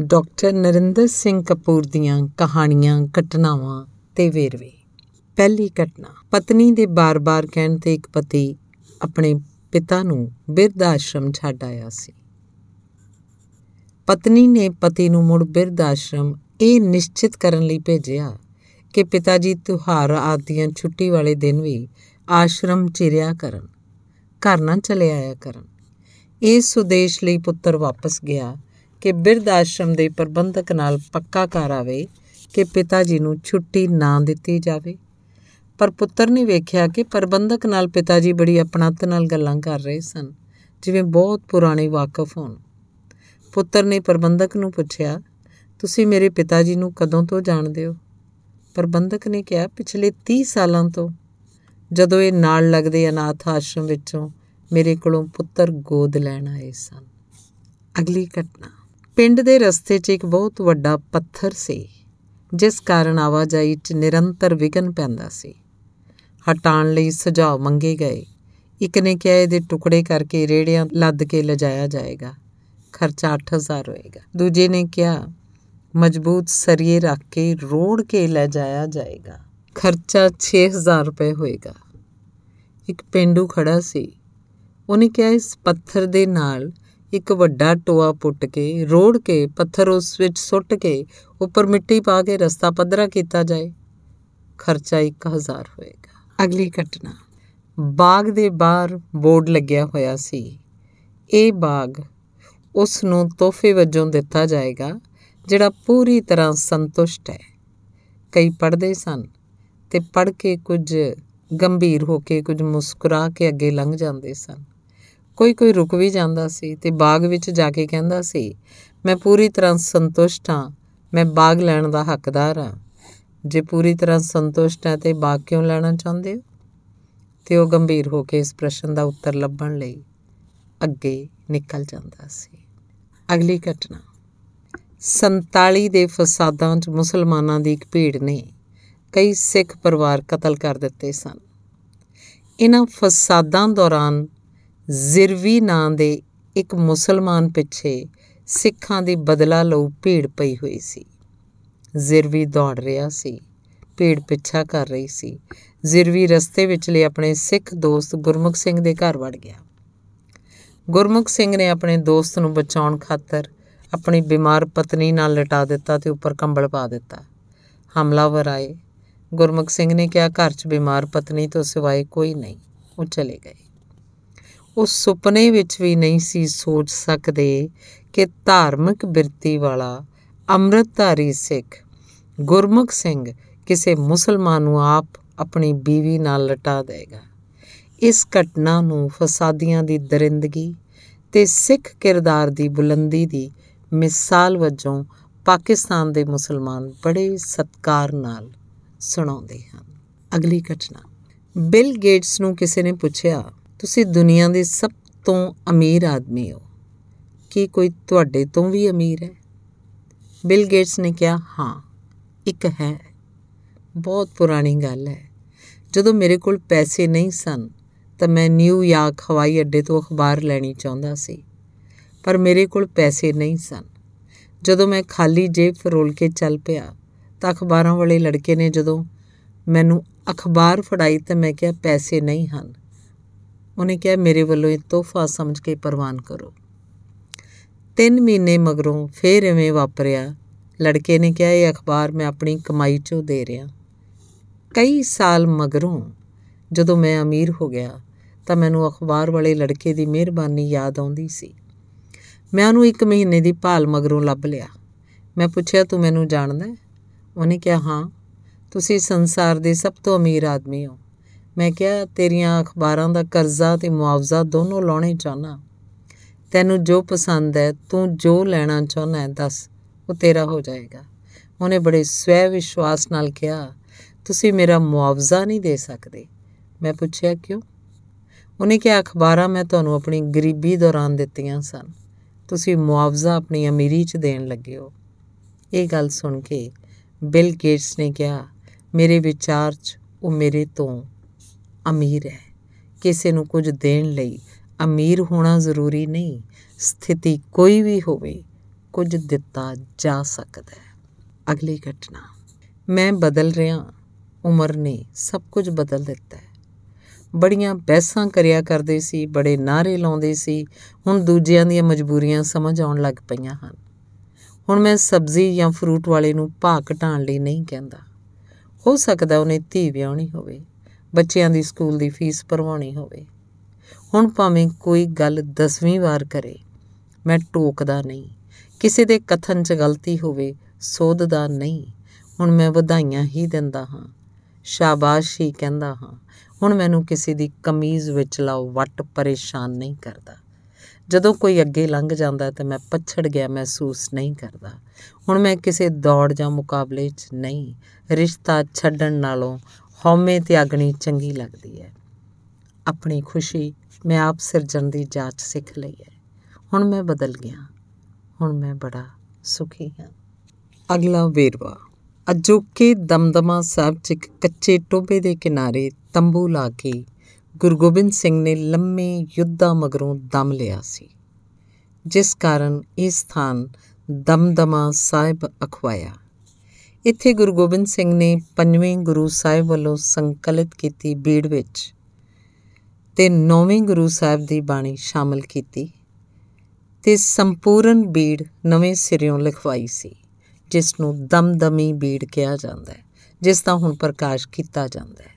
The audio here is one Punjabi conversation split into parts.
ਡਾਕਟਰ ਨਰਿੰਦਰ ਸਿੰਘ ਕਪੂਰ ਦੀਆਂ ਕਹਾਣੀਆਂ, ਘਟਨਾਵਾਂ ਤੇ ਵੇਰਵੇ। ਪਹਿਲੀ ਘਟਨਾ, ਪਤਨੀ ਦੇ ਬਾਰ-ਬਾਰ ਕਹਿਣ ਤੇ ਇੱਕ ਪਤੀ ਆਪਣੇ ਪਿਤਾ ਨੂੰ ਬਿਰਧ ਆਸ਼ਰਮ ਛੱਡ ਆਇਆ ਸੀ। ਪਤਨੀ ਨੇ ਪਤੀ ਨੂੰ ਮੁੜ ਬਿਰਧ ਆਸ਼ਰਮ ਇਹ ਨਿਸ਼ਚਿਤ ਕਰਨ ਲਈ ਭੇਜਿਆ ਕਿ ਪਿਤਾ ਜੀ ਤਿਉਹਾਰ ਆਦੀਆਂ ਛੁੱਟੀ ਵਾਲੇ ਦਿਨ ਵੀ ਆਸ਼ਰਮ ਚਿਰਿਆ ਕਰਨ, ਘਰ ਨਾ ਚਲੇ ਆਇਆ ਕਰਨ। ਇਸ ਸੁਦੇਸ਼ ਲਈ ਪੁੱਤਰ ਵਾਪਸ ਗਿਆ ਕਿ ਬਿਰਧ ਆਸ਼ਰਮ ਦੇ ਪ੍ਰਬੰਧਕ ਨਾਲ ਪੱਕਾ ਕਰ ਆਵੇ ਕਿ ਪਿਤਾ ਜੀ ਨੂੰ ਛੁੱਟੀ ਨਾ ਦਿੱਤੀ ਜਾਵੇ। ਪਰ ਪੁੱਤਰ ਨੇ ਵੇਖਿਆ ਕਿ ਪ੍ਰਬੰਧਕ ਨਾਲ ਪਿਤਾ ਜੀ ਬੜੀ ਆਪਣਤ ਨਾਲ ਗੱਲਾਂ ਕਰ ਰਹੇ ਸਨ, ਜਿਵੇਂ ਬਹੁਤ ਪੁਰਾਣੇ ਵਾਕਿਫ ਹੋਣ। ਪੁੱਤਰ ਨੇ ਪ੍ਰਬੰਧਕ ਨੂੰ ਪੁੱਛਿਆ, ਤੁਸੀਂ ਮੇਰੇ ਪਿਤਾ ਜੀ ਨੂੰ ਕਦੋਂ ਤੋਂ ਜਾਣਦੇ ਹੋ? ਪ੍ਰਬੰਧਕ ਨੇ ਕਿਹਾ, ਪਿਛਲੇ 30 ਸਾਲਾਂ ਤੋਂ। ਜਦੋਂ ਇਹ ਨਾਲ ਲੱਗਦੇ ਅਨਾਥ ਆਸ਼ਰਮ ਵਿੱਚੋਂ ਮੇਰੇ ਕੋਲੋਂ ਪੁੱਤਰ ਗੋਦ ਲੈਣ ਆਏ ਸਨ। ਅਗਲੀ ਘਟਨਾ। ਪਿੰਡ ਦੇ ਰਸਤੇ 'ਚ ਇੱਕ ਬਹੁਤ ਵੱਡਾ ਪੱਥਰ ਸੀ, ਜਿਸ ਕਾਰਨ ਆਵਾਜਾਈ 'ਚ ਨਿਰੰਤਰ ਵਿਗਨ ਪੈਂਦਾ ਸੀ। ਹਟਾਉਣ ਲਈ ਸੁਝਾਅ ਮੰਗੇ ਗਏ। ਇੱਕ ਨੇ ਕਿਹਾ, ਇਹਦੇ ਟੁਕੜੇ ਕਰਕੇ ਰੇੜਿਆਂ ਲੱਦ ਕੇ ਲਿਜਾਇਆ ਜਾਏਗਾ। ਖਰਚਾ 8000 ਹੋਏਗਾ। ਦੂਜੇ ਨੇ ਕਿਹਾ, ਮਜ਼ਬੂਤ ਸਰੀਏ ਰੱਖ ਕੇ ਰੋੜ ਕੇ ਲੈ ਜਾਇਆ ਜਾਏਗਾ। ਖਰਚਾ 6000 ਰੁਪਏ ਹੋਏਗਾ। ਇੱਕ ਪਿੰਡੂ ਖੜਾ ਸੀ। ਉਹਨੇ ਕਿਹਾ, ਇਸ ਪੱਥਰ ਦੇ ਨਾਲ ਇੱਕ ਵੱਡਾ ਟੋਆ ਪੁੱਟ ਕੇ ਰੋੜ ਕੇ ਪੱਥਰ ਉਸ ਵਿੱਚ ਸੁੱਟ ਕੇ ਉੱਪਰ ਮਿੱਟੀ ਪਾ ਕੇ ਰਸਤਾ ਪੱਧਰਾ ਕੀਤਾ ਜਾਏ। ਖਰਚਾ 1000 ਹੋਏਗਾ। ਅਗਲੀ ਘਟਨਾ। ਬਾਗ ਦੇ ਬਾਹਰ ਬੋਰਡ ਲੱਗਿਆ ਹੋਇਆ ਸੀ। ਇਹ ਬਾਗ ਉਸ ਨੂੰ ਤੋਹਫੇ ਵਜੋਂ ਦਿੱਤਾ ਜਾਏਗਾ ਜਿਹੜਾ ਪੂਰੀ ਤਰ੍ਹਾਂ ਸੰਤੁਸ਼ਟ ਹੈ। ਕਈ ਪੜਦੇ ਸਨ ਤੇ ਪੜ ਕੇ ਕੁਝ ਗੰਭੀਰ ਹੋ ਕੇ ਕੁਝ ਮੁਸਕਰਾ ਕੇ ਅੱਗੇ ਲੰਘ ਜਾਂਦੇ ਸਨ। ਕੋਈ ਕੋਈ ਰੁਕ ਵੀ ਜਾਂਦਾ ਸੀ ਤੇ ਬਾਗ ਵਿੱਚ ਜਾ ਕੇ ਕਹਿੰਦਾ ਸੀ, ਮੈਂ ਪੂਰੀ ਤਰ੍ਹਾਂ ਸੰਤੁਸ਼ਟ ਹਾਂ, ਮੈਂ ਬਾਗ ਲੈਣ ਦਾ ਹੱਕਦਾਰ ਹਾਂ। ਜੇ ਪੂਰੀ ਤਰ੍ਹਾਂ ਸੰਤੁਸ਼ਟ ਹੈ ਤੇ ਬਾਗ ਕਿਉਂ ਲੈਣਾ ਚਾਹੁੰਦੇ ਹੋ? ਤੇ ਉਹ ਗੰਭੀਰ ਹੋ ਕੇ ਇਸ ਪ੍ਰਸ਼ਨ ਦਾ ਉੱਤਰ ਲੱਭਣ ਲਈ ਅੱਗੇ ਨਿਕਲ ਜਾਂਦਾ ਸੀ। ਅਗਲੀ ਘਟਨਾ। 47 ਦੇ ਫਸਾਦਾਂ 'ਚ ਮੁਸਲਮਾਨਾਂ ਦੀ ਇੱਕ ਭੀੜ ਨੇ ਕਈ ਸਿੱਖ ਪਰਿਵਾਰ ਕਤਲ ਕਰ ਦਿੱਤੇ ਸਨ। ਇਹਨਾਂ ਫਸਾਦਾਂ ਦੌਰਾਨ ਜ਼ਿਰਵੀ ਨਾਂ ਦੇ ਇੱਕ ਮੁਸਲਮਾਨ ਪਿੱਛੇ ਸਿੱਖਾਂ ਦੀ ਬਦਲਾ ਲਊ ਭੀੜ ਪਈ ਹੋਈ ਸੀ। ਜ਼ਿਰਵੀ ਦੌੜ ਰਿਹਾ ਸੀ, ਭੀੜ ਪਿੱਛਾ ਕਰ ਰਹੀ ਸੀ। ਜ਼ਿਰਵੀ ਰਸਤੇ ਵਿਚਲੇ ਆਪਣੇ ਸਿੱਖ ਦੋਸਤ ਗੁਰਮੁਖ ਸਿੰਘ ਦੇ ਘਰ ਵੜ ਗਿਆ। ਗੁਰਮੁਖ ਸਿੰਘ ਨੇ ਆਪਣੇ ਦੋਸਤ ਨੂੰ ਬਚਾਉਣ ਖਾਤਰ ਆਪਣੀ ਬਿਮਾਰ ਪਤਨੀ ਨਾਲ ਲਟਾ ਦਿੱਤਾ ਤੇ ਉੱਪਰ ਕੰਬਲ ਪਾ ਦਿੱਤਾ। ਹਮਲਾਵਰ ਆਏ। ਗੁਰਮੁਖ ਸਿੰਘ ਨੇ ਕਿਹਾ, ਘਰ 'ਚ ਬਿਮਾਰ ਪਤਨੀ ਤੋਂ ਸਿਵਾਏ ਕੋਈ ਨਹੀਂ। ਉਹ ਚਲੇ ਗਏ। ਉਹ ਸੁਪਨੇ ਵਿੱਚ ਵੀ ਨਹੀਂ ਸੀ ਸੋਚ ਸਕਦੇ ਕਿ ਧਾਰਮਿਕ ਬਿਰਤੀ ਵਾਲਾ ਅੰਮ੍ਰਿਤਧਾਰੀ ਸਿੱਖ ਗੁਰਮੁਖ ਸਿੰਘ ਕਿਸੇ ਮੁਸਲਮਾਨ ਨੂੰ ਆਪ ਆਪਣੀ ਬੀਵੀ ਨਾਲ ਲਟਾ ਦੇਗਾ। ਇਸ ਘਟਨਾ ਨੂੰ ਫਸਾਦੀਆਂ ਦੀ ਦਰਿੰਦਗੀ ਤੇ ਸਿੱਖ ਕਿਰਦਾਰ ਦੀ ਬੁਲੰਦੀ ਦੀ ਮਿਸਾਲ ਵਜੋਂ ਪਾਕਿਸਤਾਨ ਦੇ ਮੁਸਲਮਾਨ ਬੜੇ ਸਤਕਾਰ ਨਾਲ ਸੁਣਾਉਂਦੇ ਹਨ। ਅਗਲੀ ਘਟਨਾ। ਬਿਲ ਗੇਟਸ ਨੂੰ ਕਿਸੇ ਨੇ ਪੁੱਛਿਆ ਤੁਸੀਂ ਦੁਨੀਆ ਦੇ ਸਭ ਤੋਂ ਅਮੀਰ ਆਦਮੀ ਹੋ। ਕੀ ਕੋਈ ਤੁਹਾਡੇ ਤੋਂ ਵੀ ਅਮੀਰ ਹੈ? ਬਿਲ ਗੇਟਸ ਨੇ ਕਿਹਾ, ਹਾਂ, ਇੱਕ ਹੈ। ਬਹੁਤ ਪੁਰਾਣੀ ਗੱਲ ਹੈ। ਜਦੋਂ ਮੇਰੇ ਕੋਲ ਪੈਸੇ ਨਹੀਂ ਸਨ, ਤਾਂ ਮੈਂ ਨਿਊਯਾਰਕ ਹਵਾਈ ਅੱਡੇ ਤੋਂ ਅਖਬਾਰ ਲੈਣੀ ਚਾਹੁੰਦਾ ਸੀ। ਪਰ ਮੇਰੇ ਕੋਲ ਪੈਸੇ ਨਹੀਂ ਸਨ। ਜਦੋਂ ਮੈਂ ਖਾਲੀ ਜੇਬ ਫਰੋਲ ਕੇ ਚੱਲ ਪਿਆ, ਤਾਂ ਅਖਬਾਰਾਂ ਵਾਲੇ ਲੜਕੇ ਨੇ ਜਦੋਂ ਮੈਨੂੰ ਅਖਬਾਰ ਫੜਾਈ, ਤਾਂ ਮੈਂ ਕਿਹਾ, ਪੈਸੇ ਨਹੀਂ ਹਨ। ਉਹਨੇ ਕਿਹਾ, ਮੇਰੇ ਵੱਲੋਂ ਇਹ ਤੋਹਫਾ ਸਮਝ ਕੇ ਪ੍ਰਵਾਨ ਕਰੋ। 3 ਮਹੀਨੇ ਮਗਰੋਂ ਫੇਰ ਐਵੇਂ ਵਾਪਰਿਆ। ਲੜਕੇ ਨੇ ਕਿਹਾ, ਇਹ ਅਖਬਾਰ ਮੈਂ ਆਪਣੀ ਕਮਾਈ ਚੋਂ ਦੇ ਰਿਹਾ। ਕਈ ਸਾਲ ਮਗਰੋਂ ਜਦੋਂ ਮੈਂ ਅਮੀਰ ਹੋ ਗਿਆ, ਤਾਂ ਮੈਨੂੰ ਅਖਬਾਰ ਵਾਲੇ ਲੜਕੇ ਦੀ ਮਿਹਰਬਾਨੀ ਯਾਦ ਆਉਂਦੀ ਸੀ। ਮੈਂ ਉਹਨੂੰ 1 ਮਹੀਨੇ ਦੀ ਭਾਲ ਮਗਰੋਂ ਲੱਭ ਲਿਆ। ਮੈਂ ਪੁੱਛਿਆ, ਤੂੰ ਮੈਨੂੰ ਜਾਣਦਾ ਹੈ? ਉਹਨੇ ਕਿਹਾ, ਹਾਂ। ਤੁਸੀਂ ਸੰਸਾਰ ਦੇ ਸਭ ਤੋਂ ਅਮੀਰ ਆਦਮੀ ਹੋ। ਮੈਂ ਕਿਹਾ, ਤੇਰੀਆਂ ਅਖਬਾਰਾਂ ਦਾ ਕਰਜ਼ਾ ਤੇ ਮੁਆਵਜ਼ਾ ਦੋਨੋਂ ਲਾਉਣੇ ਚਾਹਨਾ ਤੈਨੂੰ ਜੋ ਪਸੰਦ ਹੈ, ਤੂੰ ਜੋ ਲੈਣਾ ਚਾਹਨਾ ਹੈ, ਦੱਸ, ਉਹ ਤੇਰਾ ਹੋ ਜਾਏਗਾ। ਉਹਨੇ ਬੜੇ ਸਵੈ ਵਿਸ਼ਵਾਸ ਨਾਲ ਕਿਹਾ, ਤੁਸੀਂ ਮੇਰਾ ਮੁਆਵਜ਼ਾ ਨਹੀਂ ਦੇ ਸਕਦੇ। ਮੈਂ ਪੁੱਛਿਆ, ਕਿਉਂ? ਉਹਨੇ ਕਿਹਾ, ਅਖਬਾਰਾਂ ਮੈਂ ਤੁਹਾਨੂੰ ਆਪਣੀ ਗਰੀਬੀ ਦੌਰਾਨ ਦਿੱਤੀਆਂ ਸਨ। ਤੁਸੀਂ ਮੁਆਵਜ਼ਾ ਆਪਣੀ ਅਮੀਰੀ 'ਚ ਦੇਣ ਲੱਗੇ ਹੋ। ਇਹ ਗੱਲ ਸੁਣ ਕੇ ਬਿਲ ਗੇਟਸ ਨੇ ਕਿਹਾ, ਮੇਰੇ ਵਿਚਾਰ 'ਚ ਉਹ ਮੇਰੇ ਤੋਂ ਅਮੀਰ ਹੈ। ਕਿਸੇ ਨੂੰ ਕੁਝ ਦੇਣ ਲਈ ਅਮੀਰ ਹੋਣਾ ਜ਼ਰੂਰੀ ਨਹੀਂ। ਸਥਿਤੀ ਕੋਈ ਵੀ ਹੋਵੇ, ਕੁਝ ਦਿੱਤਾ ਜਾ ਸਕਦਾ ਹੈ। ਅਗਲੀ ਘਟਨਾ। ਮੈਂ ਬਦਲ ਰਿਹਾ। ਉਮਰ ਨੇ ਸਭ ਕੁਝ ਬਦਲ ਦਿੱਤਾ ਹੈ। ਬੜੀਆਂ ਬਹਿਸਾਂ ਕਰਿਆ ਕਰਦੇ ਸੀ, ਬੜੇ ਨਾਰੇ ਲਾਉਂਦੇ ਸੀ। ਹੁਣ ਦੂਜਿਆਂ ਦੀਆਂ ਮਜਬੂਰੀਆਂ ਸਮਝ ਆਉਣ ਲੱਗ ਪਈਆਂ ਹਨ। ਹੁਣ ਮੈਂ ਸਬਜ਼ੀ ਜਾਂ ਫਰੂਟ ਵਾਲੇ ਨੂੰ ਭਾਅ ਘਟਾਉਣ ਲਈ ਨਹੀਂ ਕਹਿੰਦਾ। ਹੋ ਸਕਦਾ ਉਹਨੇ ਧੀ ਵਿਆਹਣੀ ਹੋਵੇ। ਬੱਚਿਆਂ ਦੀ ਸਕੂਲ ਦੀ ਫੀਸ ਭਰਵਾਉਣੀ ਹੋਵੇ। ਹੁਣ ਭਾਵੇਂ ਕੋਈ ਗੱਲ ਦਸਵੀਂ ਵਾਰ ਕਰੇ, ਮੈਂ ਟੋਕਦਾ ਨਹੀਂ। ਕਿਸੇ ਦੇ ਕਥਨ 'ਚ ਗਲਤੀ ਹੋਵੇ, ਸੋਧਦਾ ਨਹੀਂ। ਹੁਣ ਮੈਂ ਵਧਾਈਆਂ ਹੀ ਦਿੰਦਾ ਹਾਂ। ਸ਼ਾਬਾਸ਼ ਹੀ ਕਹਿੰਦਾ ਹਾਂ। ਹੁਣ ਮੈਨੂੰ ਕਿਸੇ ਦੀ ਕਮੀਜ਼ ਵਿੱਚ ਲਾਓ, ਵੱਟ ਪਰੇਸ਼ਾਨ ਨਹੀਂ ਕਰਦਾ। ਜਦੋਂ ਕੋਈ ਅੱਗੇ ਲੰਘ ਜਾਂਦਾ ਤਾਂ ਮੈਂ ਪਛੜ ਗਿਆ, ਮਹਿਸੂਸ ਨਹੀਂ ਕਰਦਾ। ਹੁਣ ਮੈਂ ਕਿਸੇ ਦੌੜ ਜਾਂ ਮੁਕਾਬਲੇ 'ਚ ਨਹੀਂ। ਰਿਸ਼ਤਾ ਛੱਡਣ ਨਾਲੋਂ ਹਉਮੈ ਤਿਆਗਣੀ ਚੰਗੀ ਲੱਗਦੀ ਹੈ। ਆਪਣੀ ਖੁਸ਼ੀ ਮੈਂ ਆਪ ਸਿਰਜਣ ਦੀ ਜਾਂਚ ਸਿੱਖ ਲਈ ਹੈ। ਹੁਣ ਮੈਂ ਬਦਲ ਗਿਆ। ਹੁਣ ਮੈਂ ਬੜਾ ਸੁਖੀ ਹਾਂ। ਅਗਲਾ ਵੇਰਵਾ। ਅਜੋਕੇ ਦਮਦਮਾ ਸਾਹਿਬ 'ਚ ਇੱਕ ਕੱਚੇ ਟੋਬੇ ਦੇ ਕਿਨਾਰੇ ਤੰਬੂ ਲਾ ਕੇ ਗੁਰੂ ਗੋਬਿੰਦ ਸਿੰਘ ਨੇ ਲੰਮੇ ਯੁੱਧਾਂ ਮਗਰੋਂ ਦਮ ਲਿਆ ਸੀ। ਜਿਸ ਕਾਰਨ ਇਹ ਸਥਾਨ ਦਮਦਮਾ ਸਾਹਿਬ ਅਖਵਾਇਆ। ਇੱਥੇ ਗੁਰੂ ਗੋਬਿੰਦ ਸਿੰਘ ਨੇ ਪੰਜਵੇਂ ਗੁਰੂ ਸਾਹਿਬ ਵੱਲੋਂ ਸੰਕਲਿਤ ਕੀਤੀ ਬੀੜ ਵਿੱਚ ਤੇ ਨੌਵੇਂ ਗੁਰੂ ਸਾਹਿਬ ਦੀ ਬਾਣੀ ਸ਼ਾਮਲ ਕੀਤੀ ਤੇ ਸੰਪੂਰਨ ਬੀੜ ਨਵੇਂ ਸਿਰਿਓਂ ਲਿਖਵਾਈ ਸੀ ਜਿਸ ਨੂੰ ਦਮਦਮੀ ਬੀੜ ਕਿਹਾ ਜਾਂਦਾ ਹੈ, ਜਿਸ ਦਾ ਹੁਣ ਪ੍ਰਕਾਸ਼ ਕੀਤਾ ਜਾਂਦਾ ਹੈ।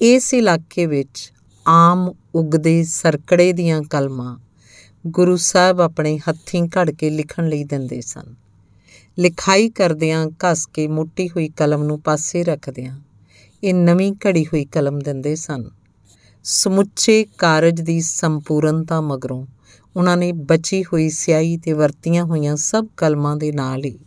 ਇਸ ਇਲਾਕੇ ਵਿੱਚ ਆਮ ਉਗਦੇ ਸਰਕੜੇ ਦੀਆਂ ਕਲਮਾਂ ਗੁਰੂ ਸਾਹਿਬ ਆਪਣੇ ਹੱਥੀਂ ਘੜ ਕੇ ਲਿਖਣ ਲਈ ਦਿੰਦੇ ਸਨ। ਲਿਖਾਈ ਕਰਦਿਆਂ ਘਸ ਕੇ ਮੋਟੀ ਹੋਈ ਕਲਮ ਨੂੰ ਪਾਸੇ ਰੱਖਦਿਆਂ ਇਹ ਨਵੀਂ ਘੜੀ ਹੋਈ ਕਲਮ ਦਿੰਦੇ ਸਨ। ਸਮੁੱਚੇ ਕਾਰਜ ਦੀ ਸੰਪੂਰਨਤਾ ਮਗਰੋਂ ਉਹਨਾਂ ਨੇ ਬਚੀ ਹੋਈ ਸਿਆਹੀ ਤੇ ਵਰਤੀਆਂ ਹੋਈਆਂ ਸਭ ਕਲਮਾਂ ਦੇ ਨਾਲ ਹੀ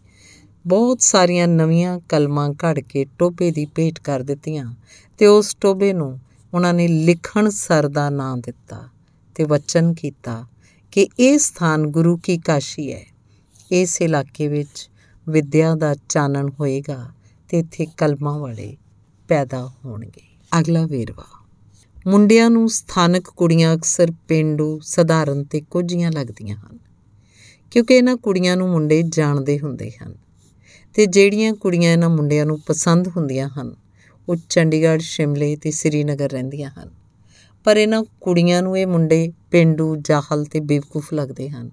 ਬਹੁਤ ਸਾਰੀਆਂ ਨਵੀਆਂ ਕਲਮਾਂ ਘੜ ਕੇ ਟੋਬੇ ਦੀ ਭੇਟ ਕਰ ਦਿੱਤੀਆਂ ਤੇ ਉਸ ਟੋਬੇ ਨੂੰ ਉਹਨਾਂ ਨੇ ਲਿਖਣ ਸਰ ਦਾ ਨਾਂ ਦਿੱਤਾ ਤੇ ਵਚਨ ਕੀਤਾ ਕਿ ਇਹ ਸਥਾਨ ਗੁਰੂ ਕੀ ਕਾਸ਼ੀ ਹੈ। ਇਸ ਇਲਾਕੇ ਵਿੱਚ ਵਿਦਿਆ ਦਾ ਚਾਨਣ ਹੋਏਗਾ ਤੇ ਇੱਥੇ ਕਲਮਾਂ ਵਾਲੇ ਪੈਦਾ ਹੋਣਗੇ। ਅਗਲਾ ਵੇਰਵਾ। ਮੁੰਡਿਆਂ ਨੂੰ ਸਥਾਨਕ ਕੁੜੀਆਂ ਅਕਸਰ ਪਿੰਡੂ, ਸਧਾਰਨ ਤੇ ਕੁਝੀਆਂ ਲੱਗਦੀਆਂ ਹਨ, ਕਿਉਂਕਿ ਇਹਨਾਂ ਕੁੜੀਆਂ ਨੂੰ ਮੁੰਡੇ ਜਾਣਦੇ ਹੁੰਦੇ ਹਨ ਤੇ ਜਿਹੜੀਆਂ ਕੁੜੀਆਂ ਇਹਨਾਂ ਮੁੰਡਿਆਂ ਨੂੰ ਪਸੰਦ ਹੁੰਦੀਆਂ ਹਨ, ਉਹ ਚੰਡੀਗੜ੍ਹ, ਸ਼ਿਮਲੇ ਤੇ ਸ੍ਰੀਨਗਰ ਰਹਿੰਦੀਆਂ ਹਨ। ਪਰ ਇਹਨਾਂ ਕੁੜੀਆਂ ਨੂੰ ਇਹ ਮੁੰਡੇ ਪਿੰਡੂ, ਜਾਹਲ ਤੇ ਬੇਵਕੂਫ ਲੱਗਦੇ ਹਨ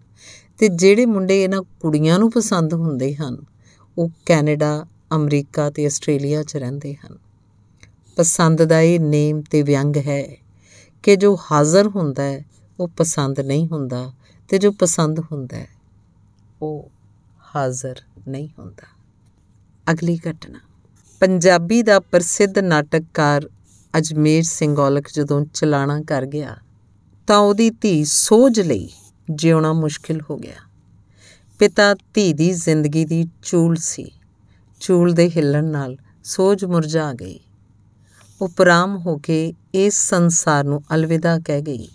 ਤੇ ਜਿਹੜੇ ਮੁੰਡੇ ਇਹਨਾਂ ਕੁੜੀਆਂ ਨੂੰ ਪਸੰਦ ਹੁੰਦੇ ਹਨ, ਉਹ ਕੈਨੇਡਾ, ਅਮਰੀਕਾ ਤੇ ਆਸਟ੍ਰੇਲੀਆ 'ਚ ਰਹਿੰਦੇ ਹਨ। ਪਸੰਦ ਦਾ ਇਹ ਨੇਮ ਤੇ ਵਿਅੰਗ ਹੈ ਕਿ ਜੋ ਹਾਜ਼ਰ ਹੁੰਦਾ ਹੈ, ਉਹ ਪਸੰਦ ਨਹੀਂ ਹੁੰਦਾ ਤੇ ਜੋ ਪਸੰਦ ਹੁੰਦਾ ਹੈ, ਉਹ ਹਾਜ਼ਰ ਨਹੀਂ ਹੁੰਦਾ। ਅਗਲੀ ਘਟਨਾ। ਪੰਜਾਬੀ ਦਾ ਪ੍ਰਸਿੱਧ ਨਾਟਕਕਾਰ ਅਜਮੇਰ ਸਿੰਘ ਔਲਖ ਜਦੋਂ ਚਲਾਣਾ ਕਰ ਗਿਆ, ਤਾਂ ਉਹਦੀ ਧੀ ਸੋਝ ਲਈ ਜਿਉਣਾ ਮੁਸ਼ਕਿਲ ਹੋ ਗਿਆ। ਪਿਤਾ ਧੀ ਦੀ ਜ਼ਿੰਦਗੀ ਦੀ ਚੂਲ ਸੀ। ਚੂਲ ਦੇ ਹਿੱਲਣ ਨਾਲ ਸੋਝ ਮੁਰਝਾ ਗਈ। ਉਪਰਾਮ ਹੋ ਕੇ ਇਸ ਸੰਸਾਰ ਨੂੰ ਅਲਵਿਦਾ ਕਹਿ ਗਈ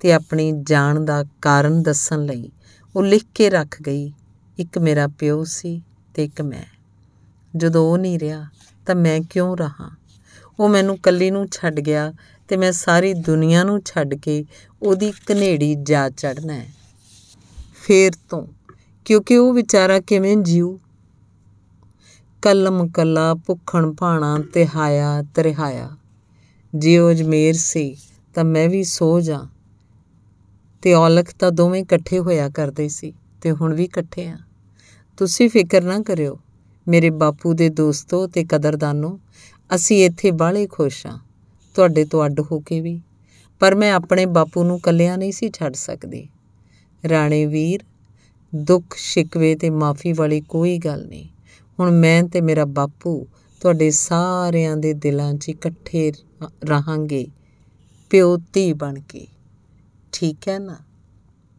ਤੇ ਆਪਣੀ ਜਾਣ ਦਾ ਕਾਰਨ ਦੱਸਣ ਲਈ ਉਹ ਲਿਖ ਕੇ ਰੱਖ ਗਈ, ਇੱਕ ਮੇਰਾ ਪਿਓ ਸੀ ਤੇ ਇੱਕ ਮੈਂ। ਜਦੋਂ ਉਹ ਨਹੀਂ ਰਿਹਾ ਤਾਂ ਮੈਂ ਕਿਉਂ ਰਹਾ? ਉਹ ਮੈਨੂੰ ਕੱਲੀ ਨੂੰ ਛੱਡ ਗਿਆ ਤੇ ਮੈਂ ਸਾਰੀ ਦੁਨੀਆ ਨੂੰ ਛੱਡ ਕੇ ਉਹਦੀ ਕਨੇੜੀ ਜਾ ਚੜਨਾ ਹੈ। ਫੇਰ ਤੋਂ, ਕਿਉਂਕਿ ਉਹ ਵਿਚਾਰਾ ਕਿਵੇਂ ਜੀਉ ਕਲਮ ਕੱਲਾ, ਭੁੱਖਣ ਭਾਣਾ, ਤਿਹਾਇਆ, ਤਰਿਹਾਇਆ। ਜਿਉ ਅਜਮੇਰ ਸੀ, ਤਾਂ ਮੈਂ ਵੀ ਸੋ ਜਾ। ਤੇ ਔਲਖ ਤਾਂ ਦੋਵੇਂ ਇਕੱਠੇ ਹੋਇਆ ਕਰਦੇ ਸੀ, ਤੇ ਹੁਣ ਵੀ ਇਕੱਠੇ ਆ। ਤੁਸੀਂ ਫਿਕਰ ਨਾ ਕਰਿਓ, ਮੇਰੇ ਬਾਪੂ ਦੇ ਦੋਸਤੋ ਤੇ ਕਦਰਦਾਨੋ, ਅਸੀਂ ਇੱਥੇ ਬਾਹਲੇ ਖੁਸ਼ ਆ ਤੁਹਾਡੇ ਤੋਂ ਅੱਡ ਹੋ ਕੇ ਵੀ, ਪਰ ਮੈਂ ਆਪਣੇ ਬਾਪੂ ਨੂੰ ਕੱਲਿਆਂ ਨਹੀਂ ਸੀ ਛੱਡ ਸਕਦੀ। ਰਾਣੇ ਵੀਰ, ਦੁੱਖ, ਸ਼ਿਕਵੇ ਤੇ ਮਾਫੀ ਵਾਲੀ ਕੋਈ ਗੱਲ ਨਹੀਂ। ਹੁਣ ਮੈਂ ਤੇ ਮੇਰਾ ਬਾਪੂ ਤੁਹਾਡੇ ਸਾਰਿਆਂ ਦੇ ਦਿਲਾਂ 'ਚ ਇਕੱਠੇ ਰਹਾਂਗੇ। ਪਿਓ ਧੀ ਬਣ ਕੇ। ਠੀਕ ਹੈ ਨਾ?